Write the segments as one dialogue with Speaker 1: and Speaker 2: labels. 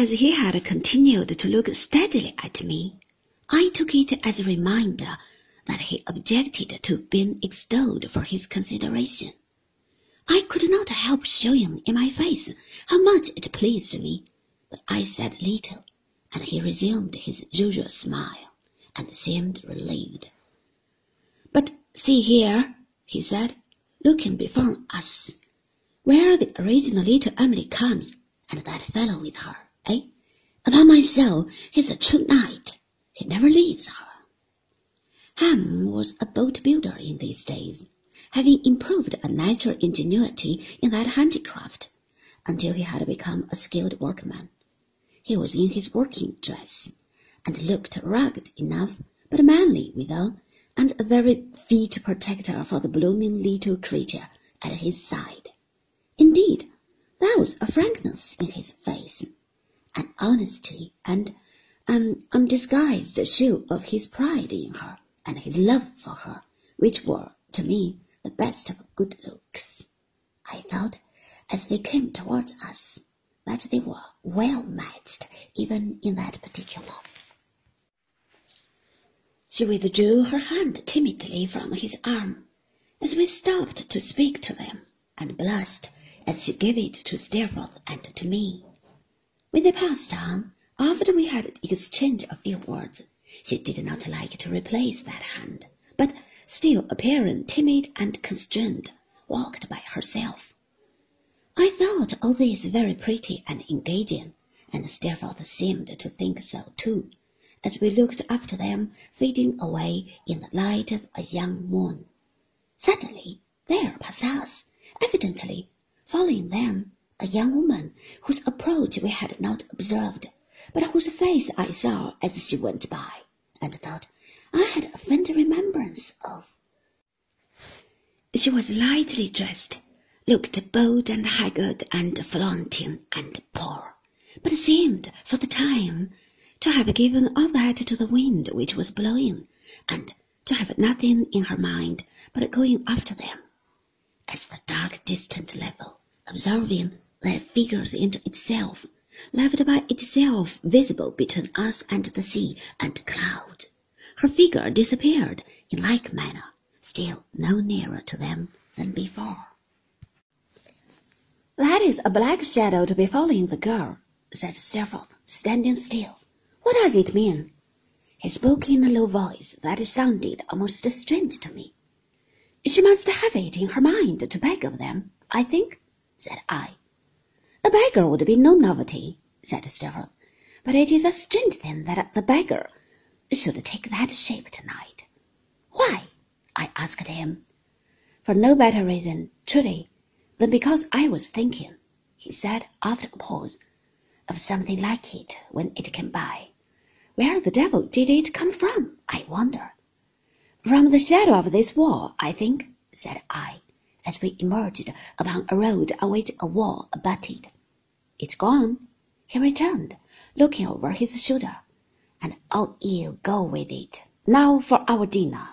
Speaker 1: As he had continued to look steadily at me, I took it as a reminder that he objected to being extolled for his consideration. I could not help showing in my face how much it pleased me, but I said little, and he resumed his usual smile, and seemed relieved. But see here, he said, looking before us, where the original little Emily comes, and that fellow with her, eh? Upon my soul, he's a true knight. He never leaves her. Ham was a boat builder in these days, having improved a natural ingenuity in that handicraft until he had become a skilled workman. He was in his working dress, and looked rugged enough, but manly withal, and a very fit protector for the blooming little creature at his side. Indeed, there was a frankness in his face, an honesty, and um, an undisguised show of his pride in her and his love for her, which were, to me, the best of good looks. I thought, as they came towards us, that they were well matched even in that particular. She withdrew her hand timidly from his arm as we stopped to speak to them, and blushed as she gave it to Steerforth and to me. When they passed on, after we had exchanged a few words, she did not like to replace that hand, but still appearing timid and constrained, walked by herself. I thought all this very pretty and engaging, and Steerforth seemed to think so too, as we looked after them fading away in the light of a young moon. Suddenly there passed us, evidently following them, a young woman whose approach we had not observed, but whose face I saw as she went by, and thought I had a faint remembrance of. She was lightly dressed, looked bold and haggard and flaunting and poor, but seemed, for the time, to have given all that to the wind which was blowing, and to have nothing in her mind but going after them. As the dark distant level, observing their figures into itself, left by itself visible between us and the sea and cloud, her figure disappeared in like manner, still no nearer to them than before. That is a black shadow to be following the girl, said Steerforth, standing still. What does it mean? He spoke in a low voice that sounded almost strange to me. She must have it in her mind to beg of them, I think, said I. A beggar would be no novelty, said Steerforth, but it is a strange thing that the beggar should take that shape tonight. Why? I asked him. For no better reason, truly, than because I was thinking, he said after a pause, of something like it when it came by. Where the devil did it come from, I wonder? From the shadow of this wall, I think, said I, as we emerged upon a road on which a wall abutted. It's gone, he returned, looking over his shoulder, and out you go with it. Now for our dinner.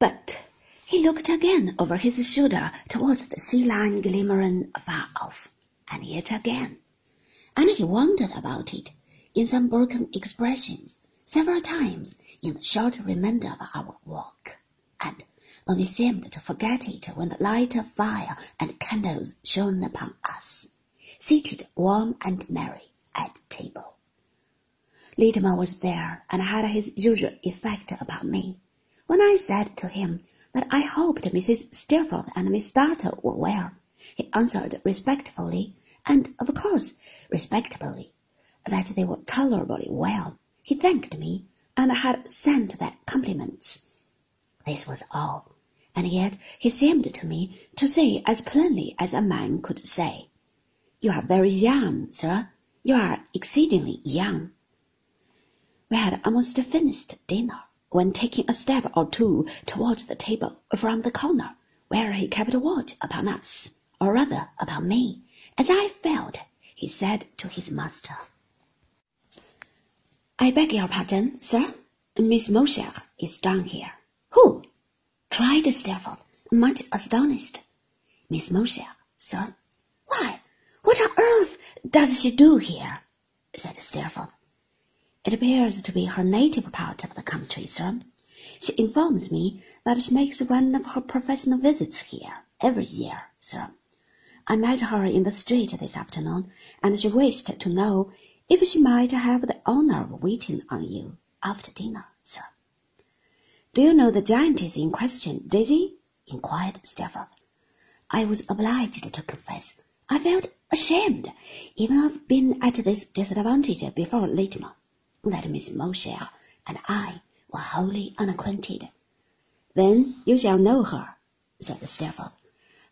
Speaker 1: But he looked again over his shoulder towards the sea line glimmering afar off, and yet again, and he wondered about it in some broken expressions several times in the short remainder of our walk, and only seemed to forget it when the light of fire and candles shone upon us, seated warm and merry at table. Littimer was there and had his usual effect upon me. When I said to him that I hoped Mrs. Steerforth and Miss Dartle were well. He answered respectfully, and of course respectably, that they were tolerably well. He thanked me, and had sent their compliments. This was all, and yet he seemed to me to say as plainly as a man could say, You are very young, sir. You are exceedingly young. We had almost finished dinner when taking a step or two towards the table from the corner where he kept watch upon us, or rather upon me, as I felt, he said to his master. I beg your pardon, sir. Miss Mowcher is down here. Who? cried Steerforth, much astonished. Miss Mowcher, sir. Why, What on earth does she do here? said Steerforth. It appears to be her native part of the country, sir. She informs me that she makes one of her professional visits here every year, sir. I met her in the street this afternoon, and she wished to know if she might have the honor of waiting on you after dinner, sir. Do you know the giantess in question, Daisy? inquired Steerforth. I was obliged to confess I felt ashamed, even of being at this disadvantage before Littimer, that Miss Mowcher and I were wholly unacquainted. Then you shall know her, said Steerforth,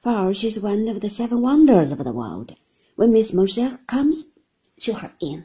Speaker 1: for she's one of the seven wonders of the world. When Miss Mowcher comes, show her in.